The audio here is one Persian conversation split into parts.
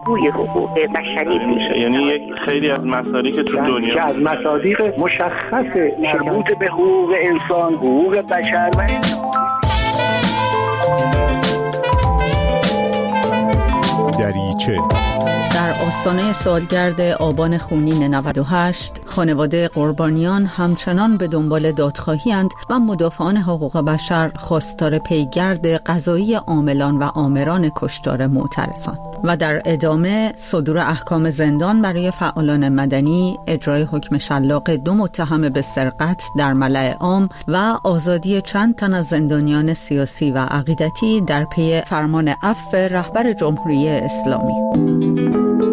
الگوی حقوق بشری میشه یعنی یک خیلی از مصادیق که تو دنیا که از مصادیق مشخص مربوط به حقوق انسان حقوق بشر و دریچه. در آستانه سالگرد آبان خونین 98 خانواده قربانیان همچنان به دنبال دادخواهی و مدافعان حقوق بشر خواستار پیگرد قضایی عاملان و آمران کشتار معترضان. و در ادامه صدور احکام زندان برای فعالان مدنی اجرای حکم شلاق دو متهم به سرقت در ملع عام و آزادی چند تن از زندانیان سیاسی و عقیدتی در پی فرمان عفو رهبر جمهوری اسلامی.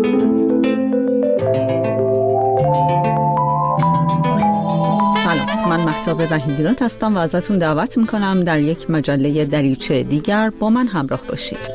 من محتاب وحیدیرات هستم و ازتون دعوت می‌کنم در یک مجله دریچه دیگر با من همراه باشید.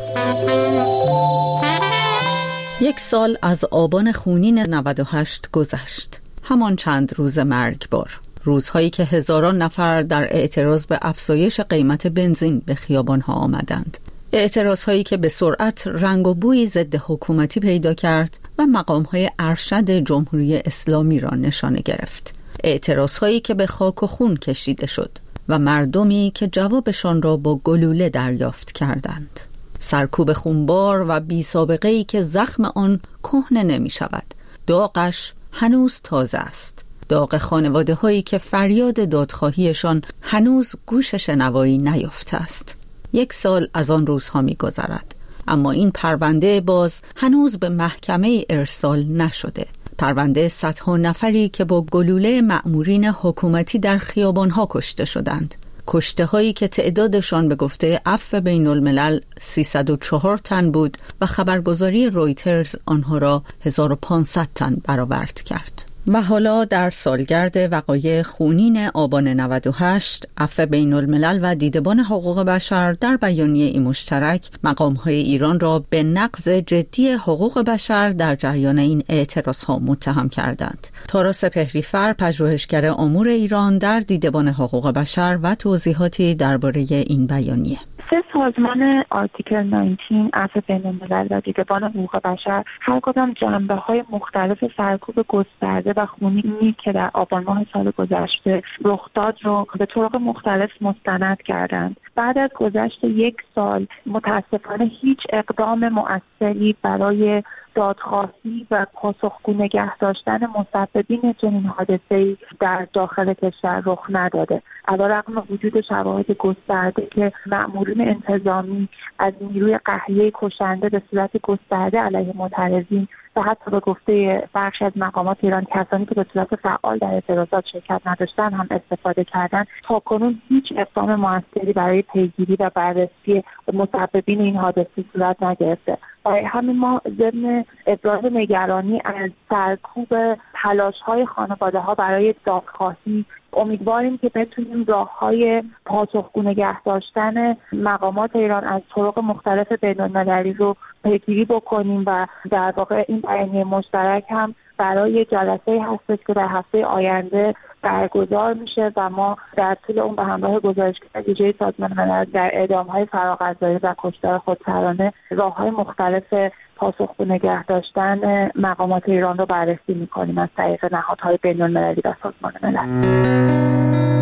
یک سال از آبان خونین 98 گذشت. همان چند روز مرگبار. روزهایی که هزاران نفر در اعتراض به افزایش قیمت بنزین به خیابانها آمدند. اعتراض هایی که به سرعت رنگ و بوی ضد حکومتی پیدا کرد و مقام های ارشد جمهوری اسلامی را نشانه گرفت. اعتراض هایی که به خاک و خون کشیده شد و مردمی که جوابشان را با گلوله دریافت کردند. سرکوب خونبار و بی ای که زخم آن کهنه نمی شود. داغش هنوز تازه است. داغ خانواده هایی که فریاد دادخواهیشان هنوز گوش شنوایی نیافته است. یک سال از آن روزها می گذرد. اما این پرونده باز هنوز به محکمه ارسال نشده. پرونده صدها نفری که با گلوله معمورین حکومتی در خیابانها کشته شدند کشته هایی که تعدادشان به گفته عفو بین الملل 304 تن بود و خبرگزاری رویترز آنها را 1500 تن برآورد کرد. و حالا در سالگرد وقایع خونین آبان 98 عفو بین الملل و دیدبان حقوق بشر در بیانیه ای مشترک مقام های ایران را به نقض جدی حقوق بشر در جریان این اعتراض ها متهم کردند. تاراس پهریفر پژوهشگر امور ایران در دیدبان حقوق بشر و توضیحاتی درباره این بیانیه سه سازمان آرتیکل 19 عفو بین الملل و دیدبان حقوق بشر هر کدام جنبه های مختلف سرکوب گسترده و خونینی که در آبان ماه سال گذشته رخ داد رو به طرق مختلف مستند کردند. بعد از گذشت یک سال متاسفانه هیچ اقدام مؤثری برای دادخواهی و پاسخگو نگه داشتن مسببین چنین حادثه در داخل کشور رخ نداده. رقم وجود شواهد گسترده که مأمورین انتظامی از نیروی قهریه کشنده به صورت گسترده علیه معترضین و حتی به گفته بخش از مقامات ایران کسانی که به صورت فعال در اعتراضات شرکت نداشتن هم استفاده کردن. تا کنون هیچ اقدام موثری برای پیگیری و بررسی مسببین این حادثه صورت نگرفته. برای همین ما ضمن ابراز نگرانی از سرکوب تلاش های خانواده ها برای دادخواهی امیدواریم که بتونیم راه های پاسخگو نگه داشتن مقامات ایران از طرق مختلف بینالمللی رو پیگیری بکنیم و در واقع این بیانیه مشترک هم برای جلسه هستش که در هفته آینده برگزار میشه و ما در طول اون به همراه گزارشگر ویژه سازمان ملل در اعدام های فراغذایی و کشتار خودسرانه راه های مختلف پاسخگو نگه داشتن مقامات ایران رو بررسی می‌کنیم از طریق نهادهای بین المللی و سازمان ملل.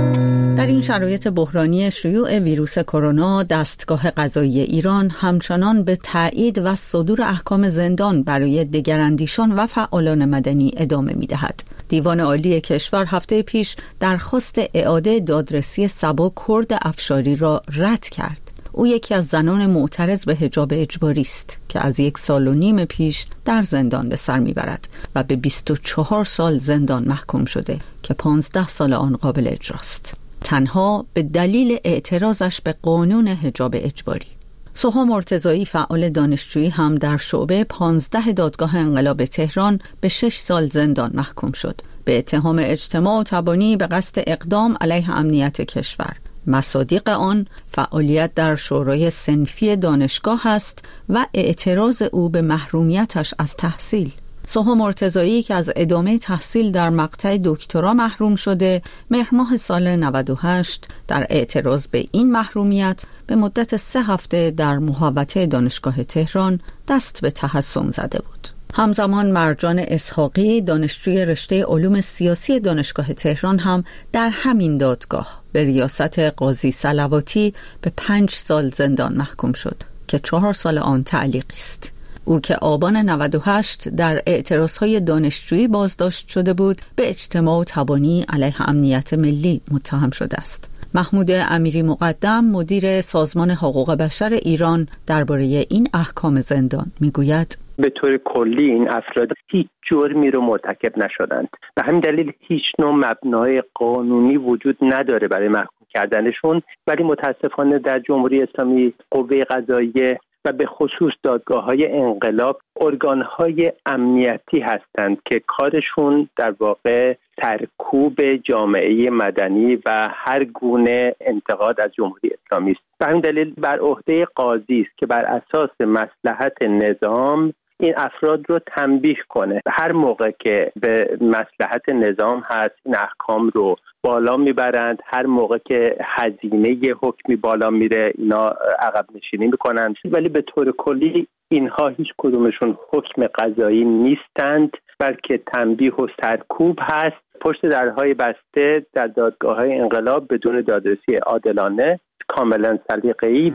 در این شرایط بحرانی شیوع ویروس کرونا دستگاه قضایی ایران همچنان به تایید و صدور احکام زندان برای دگراندیشان و فعالان مدنی ادامه می دهد. دیوان عالی کشور هفته پیش درخواست اعاده دادرسی سبا کرد افشاری را رد کرد. او یکی از زنان معترض به حجاب اجباری است که از یک سال و نیم پیش در زندان به سر می‌برد و به 24 سال زندان محکوم شده که 15 سال آن قابل اجراست. تنها به دلیل اعتراضش به قانون حجاب اجباری. سوها مرتزایی فعال دانشجویی هم در شعبه 15 دادگاه انقلاب تهران به 6 سال زندان محکوم شد. به اتهام اجتماع و تبانی به قصد اقدام علیه امنیت کشور. مصادیق آن فعالیت در شورای سنفی دانشگاه است و اعتراض او به محرومیتش از تحصیل. سوها مرتزایی که از ادامه تحصیل در مقطع دکترا محروم شده مهر سال 98 در اعتراض به این محرومیت به مدت سه هفته در محوطه دانشگاه تهران دست به تحسن زده بود. همزمان مرجان اسحاقی دانشجوی رشته علوم سیاسی دانشگاه تهران هم در همین دادگاه به ریاست قاضی سلواتی به پنج سال زندان محکوم شد که چهار سال آن تعلیقی است. او که آبان 98 در های دانشجویی بازداشت شده بود به اجتماع و تبانی علیه امنیت ملی متهم شده است. محمود امیری مقدم مدیر سازمان حقوق بشر ایران درباره این احکام زندان می‌گوید به طور کلی این افراد هیچ جرمی رو مرتکب نشدند به همین دلیل هیچ نوع مبنای قانونی وجود نداره برای محکوم کردنشون ولی متاسفانه در جمهوری اسلامی قوه قضاییه و به خصوص دادگاه های انقلاب ارگان های امنیتی هستند که کارشون در واقع سرکوب جامعه مدنی و هر گونه انتقاد از جمهوری اسلامی است. به همین دلیل بر عهده قاضی است که بر اساس مسلحت نظام این افراد رو تنبیه کنه. هر موقع که به مسلحت نظام هست این احکام رو بالا می‌برند. هر موقع که هزینه حکمی بالا میره اینا عقب نشینی می‌کنند. ولی به طور کلی اینها هیچ کدومشون حکم قضایی نیستند بلکه تنبیه و سرکوب هست. پشت درهای بسته در دادگاه های انقلاب بدون دادرسی عادلانه کاملا سلیقه‌ای.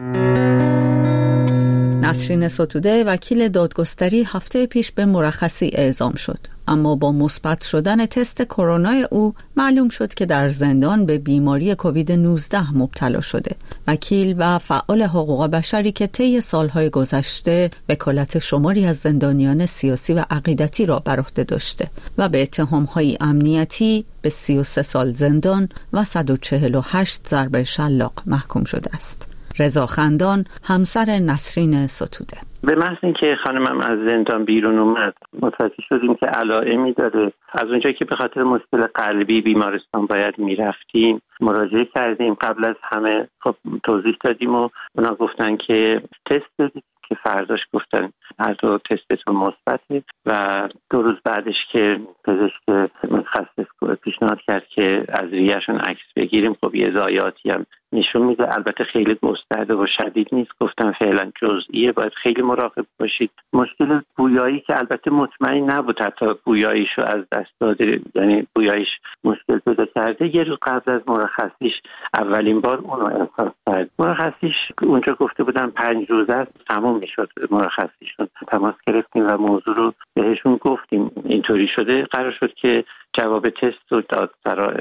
نسرین ستوده وکیل دادگستری هفته پیش به مرخصی اعزام شد. اما با مثبت شدن تست کرونا او معلوم شد که در زندان به بیماری کووید 19 مبتلا شده. وکیل و فعال حقوق بشری که طی سالهای گذشته وکالت شماری از زندانیان سیاسی و عقیدتی را بر عهده داشته و به اتهامهای امنیتی به 33 سال زندان و 148 ضربه شلاق محکوم شده است. رضا خندان همسر نسرین ستوده. به محض اینکه خانمم از زندان بیرون اومد متوجه شدیم که علائمی داره. از اونجا که به خاطر مشکل قلبی بیمارستان باید می‌رفتیم مراجعه کردیم. قبل از همه خب توضیح دادیم و اونا گفتن که تست بدید که فرداش گفتن هر دو تستتون مثبته و دو روز بعدش که پزشک متخصص پیشنهاد کرد که از ریهشون عکس بگیریم خب یه زایاتی هم نشون میده. البته خیلی گسترده و شدید نیست. گفتم فعلا جزئیه. باید خیلی مراقب باشید. مشکل بویایی که البته مطمئن نبود حتی بویاییشو از دست داده. یعنی بویاییش مشکل پیدا کرده. یه روز قبل از مرخصیش اولین بار اونو احساس کرد. مرخصیش اونجا گفته بودن پنج روز است. تموم می‌شد مرخصیشون. تماس گرفتیم و موضوع رو بهشون گفتیم. اینطوری شده. قرار شد که جواب تست رو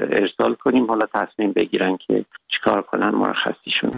ارسال کنیم حالا تصمیم بگیرن که چیکار کنن مرخصیشون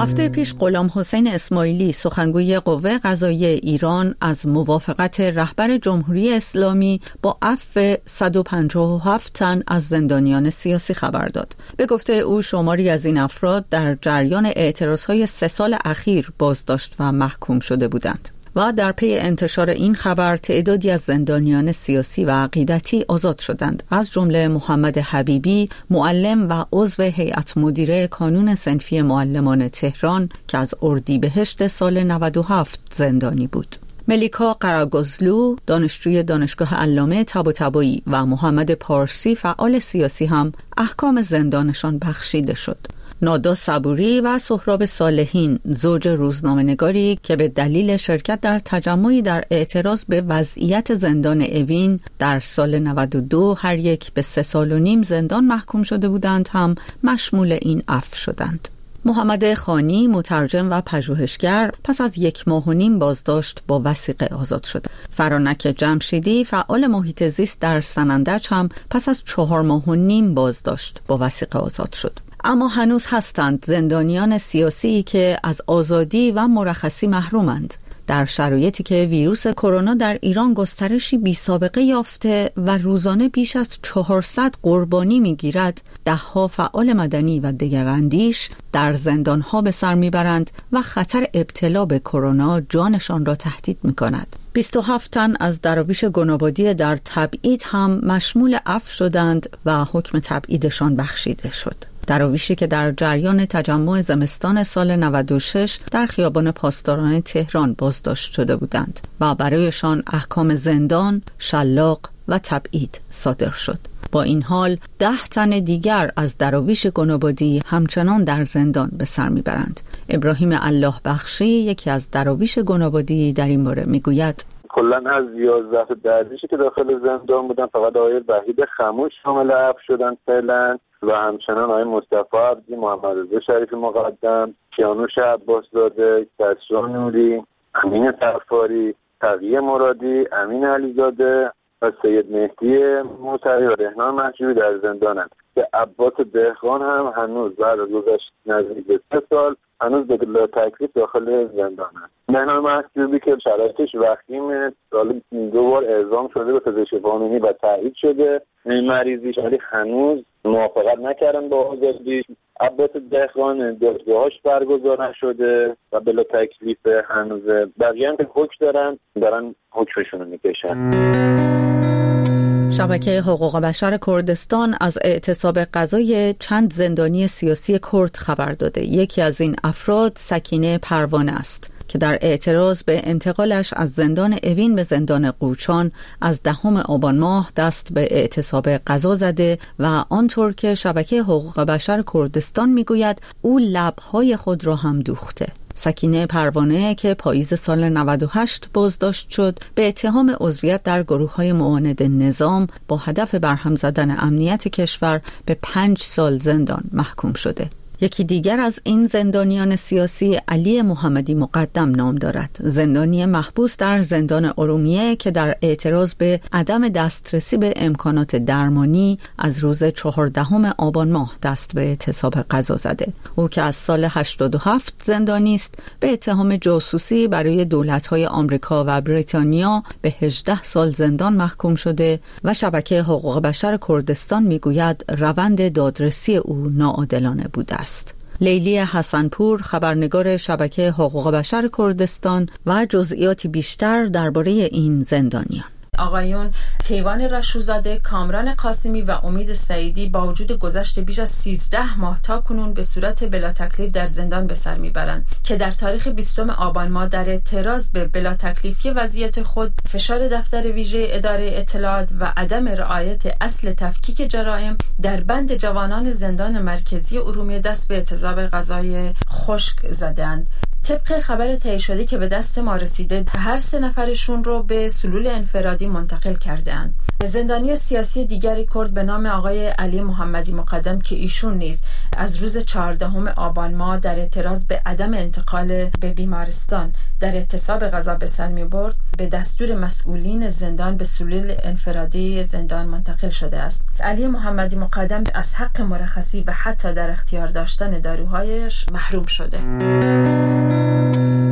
هفته پیش غلام حسین اسماعیلی سخنگوی قوه قضایی ایران از موافقت رهبر جمهوری اسلامی با عفو 157 تن از زندانیان سیاسی خبر داد. به گفته او شماری از این افراد در جریان اعتراضهای سه سال اخیر بازداشت و محکوم شده بودند. و در پی انتشار این خبر تعدادی از زندانیان سیاسی و عقیدتی آزاد شدند. از جمله محمد حبیبی معلم و عضو هیئت مدیره کانون سنفی معلمان تهران که از اردیبهشت سال 97 زندانی بود. ملیکا قراگزلو دانشجوی دانشگاه علامه تبایی و محمد پارسی فعال سیاسی هم احکام زندانشان بخشیده شد. نادا صبوری و سهراب صالحین زوج روزنامهنگاری که به دلیل شرکت در تجمعی در اعتراض به وضعیت زندان اوین در سال 92 هر یک به سه سال و نیم زندان محکوم شده بودند هم مشمول این عفو شدند. محمد خانی مترجم و پژوهشگر پس از یک ماه و نیم بازداشت با وسیقه آزاد شد. فرانک جمشیدی فعال محیط زیست در سنندج هم پس از چهار ماه و نیم بازداشت با وسیقه آزاد شد. اما هنوز هستند زندانیان سیاسی که از آزادی و مرخصی محرومند در شرایطی که ویروس کرونا در ایران گسترشی بی سابقه یافته و روزانه بیش از 400 قربانی می‌گیرد دهها فعال مدنی و دگراندیش در زندانها به سر می‌برند و خطر ابتلا به کرونا جانشان را تهدید می کند. 27 تن از دراویش گنابادی در تبعید هم مشمول اف شدند و حکم تبعیدشان بخشیده شد. دراویشی که در جریان تجمع زمستان سال 96 در خیابان پاسداران تهران بازداشت شده بودند و برایشان احکام زندان، شلاق و تبعید صادر شد. با این حال ده تن دیگر از دراویش گنابادی همچنان در زندان به سر می‌برند ابراهیم الله بخشی یکی از دراویش گنابادی در این باره می‌گوید کلا از یازده درویشی که داخل زندان بودن فقط آقای وحید خموش شامل اف شدن فعلا و همچنان آقای مصطفی عبدی محمد رضا شریف مقدم کیانوش عباس داده کسرا نوری امین تفاری تقیه مرادی امین علیزاده و سید مهدی موسوی و رهنان محجوبی در زندانند. که عباس دهقان هم هنوز بعد از گذشت نزدیک سه سال هنوز به تکلیف داخل زندان است مهنان محجوبی که شرایطش وخیم سال دو بار اعزام شده به پزشک قانونی و تایید شده. مریضیش ولی هنوز موافقت نکردن با آزادی. عباس دهقان دادگاهاش برگزار نشده و بلا تکلیف هنوز بقیه هم که حکم دارن دارن حکمشون رو می‌کشن. شبکه حقوق بشر کردستان از اعتصاب غذای چند زندانی سیاسی کرد خبر داده. یکی از این افراد سکینه پروانه است که در اعتراض به انتقالش از زندان اوین به زندان قوچان از دهم آبان ماه دست به اعتصاب غذا زده و آنطور که شبکه حقوق بشر کردستان می‌گوید او لبهای خود را هم دوخته. سکینه پروانه که پاییز سال 98 بازداشت شد به اتهام عضویت در گروه های معاند نظام با هدف برهم زدن امنیت کشور به پنج سال زندان محکوم شده. یکی دیگر از این زندانیان سیاسی علی محمدی مقدم نام دارد. زندانی محبوس در زندان ارومیه که در اعتراض به عدم دسترسی به امکانات درمانی از روز چهاردهم آبان ماه دست به اعتصاب قضا زده. او که از سال 87 زندانی است به اتهام جاسوسی برای دولت‌های آمریکا و بریتانیا به 18 سال زندان محکوم شده و شبکه حقوق بشر کردستان می‌گوید روند دادرسی او ناعادلانه بوده لیلی حسنپور خبرنگار شبکه حقوق بشر کردستان و جزئیاتی بیشتر درباره این زندانیان. آقایون کیوان رشوزاده، کامران قاسمی و امید سعیدی با وجود گذشت بیش از 13 ماه تا کنون به صورت بلا تکلیف در زندان به سر می‌برند که در تاریخ 20 آبان ماه در اعتراض به بلا تکلیفی وضعیت خود فشار دفتر ویژه اداره اطلاعات و عدم رعایت اصل تفکیک جرائم در بند جوانان زندان مرکزی ارومیه دست به اعتضاب غذای خشک زدند طبق خبر تهیه شده که به دست ما رسیده هر سه نفرشون رو به سلول انفرادی منتقل کردهاند. زندانی سیاسی دیگری کرد به نام آقای علی محمدی مقدم که ایشون نیز از روز چهاردهم آبان ماه در اعتراض به عدم انتقال به بیمارستان در اعتصاب غذا به سر می برد به دستور مسئولین زندان به سلول انفرادی زندان منتقل شده است. علی محمدی مقدم از حق مرخصی و حتی در اختیار داشتن داروهایش محروم شده.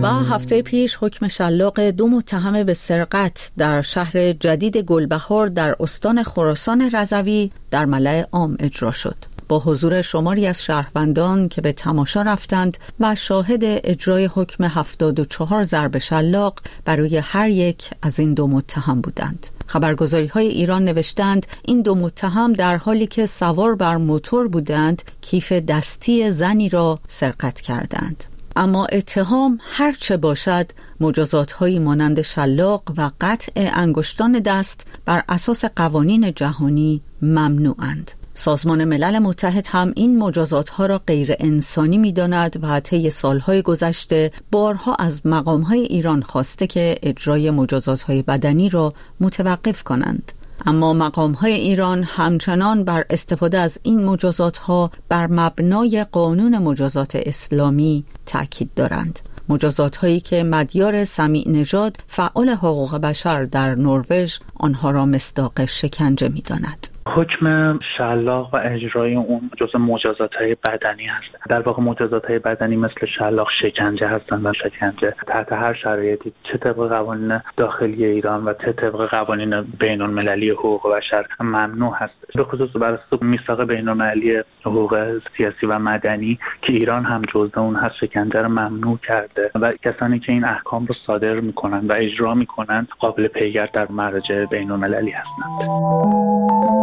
و هفته پیش حکم شلاق دو متهم به سرقت در شهر جدید گلبهار در استان خراسان رضوی در ملع عام اجرا شد. با حضور شماری از شهروندان که به تماشا رفتند و شاهد اجرای حکم 74 ضرب شلاق برای هر یک از این دو متهم بودند. خبرگزاری های ایران نوشتند این دو متهم در حالی که سوار بر موتور بودند کیف دستی زنی را سرقت کردند. اما اتهام هرچه باشد مجازات های مانند شلاق و قطع انگشتان دست بر اساس قوانین جهانی ممنوعند. سازمان ملل متحد هم این مجازات ها را غیر انسانی می داند و طی سالهای گذشته بارها از مقام های ایران خواسته که اجرای مجازات های بدنی را متوقف کنند. اما مقام های ایران همچنان بر استفاده از این مجازات ها بر مبنای قانون مجازات اسلامی تاکید دارند. مجازات هایی که مدیار سمیع نژاد فعال حقوق بشر در نروژ آنها را مصداق شکنجه می داند. حکم شلاق و اجرای اون جز مجازات های بدنی هست. در واقع مجازات های بدنی مثل شلاق شکنجه هستند و شکنجه. تحت هر شرایطی چه طبق قوانین داخلی ایران و چه طبق قوانین بین المللی حقوق بشر ممنوع هست. به خصوص بر اساس میثاق بین المللی حقوق سیاسی و مدنی که ایران هم جزء اون هست شکنجه رو ممنوع کرده و کسانی که این احکام رو صادر می‌کنن و اجرا می‌کنن قابل پیگرد در مرجع بین المللی هستند.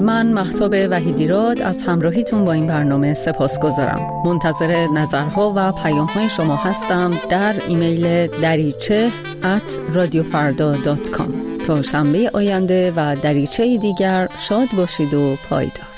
من محتاب وحیدیراد از همراهیتون با این برنامه سپاس گذارم. منتظر نظرها و پیام های شما هستم در ایمیل دریچه at radiofarda.com تا شنبه آینده و دریچه دیگر شاد باشید و پایدار.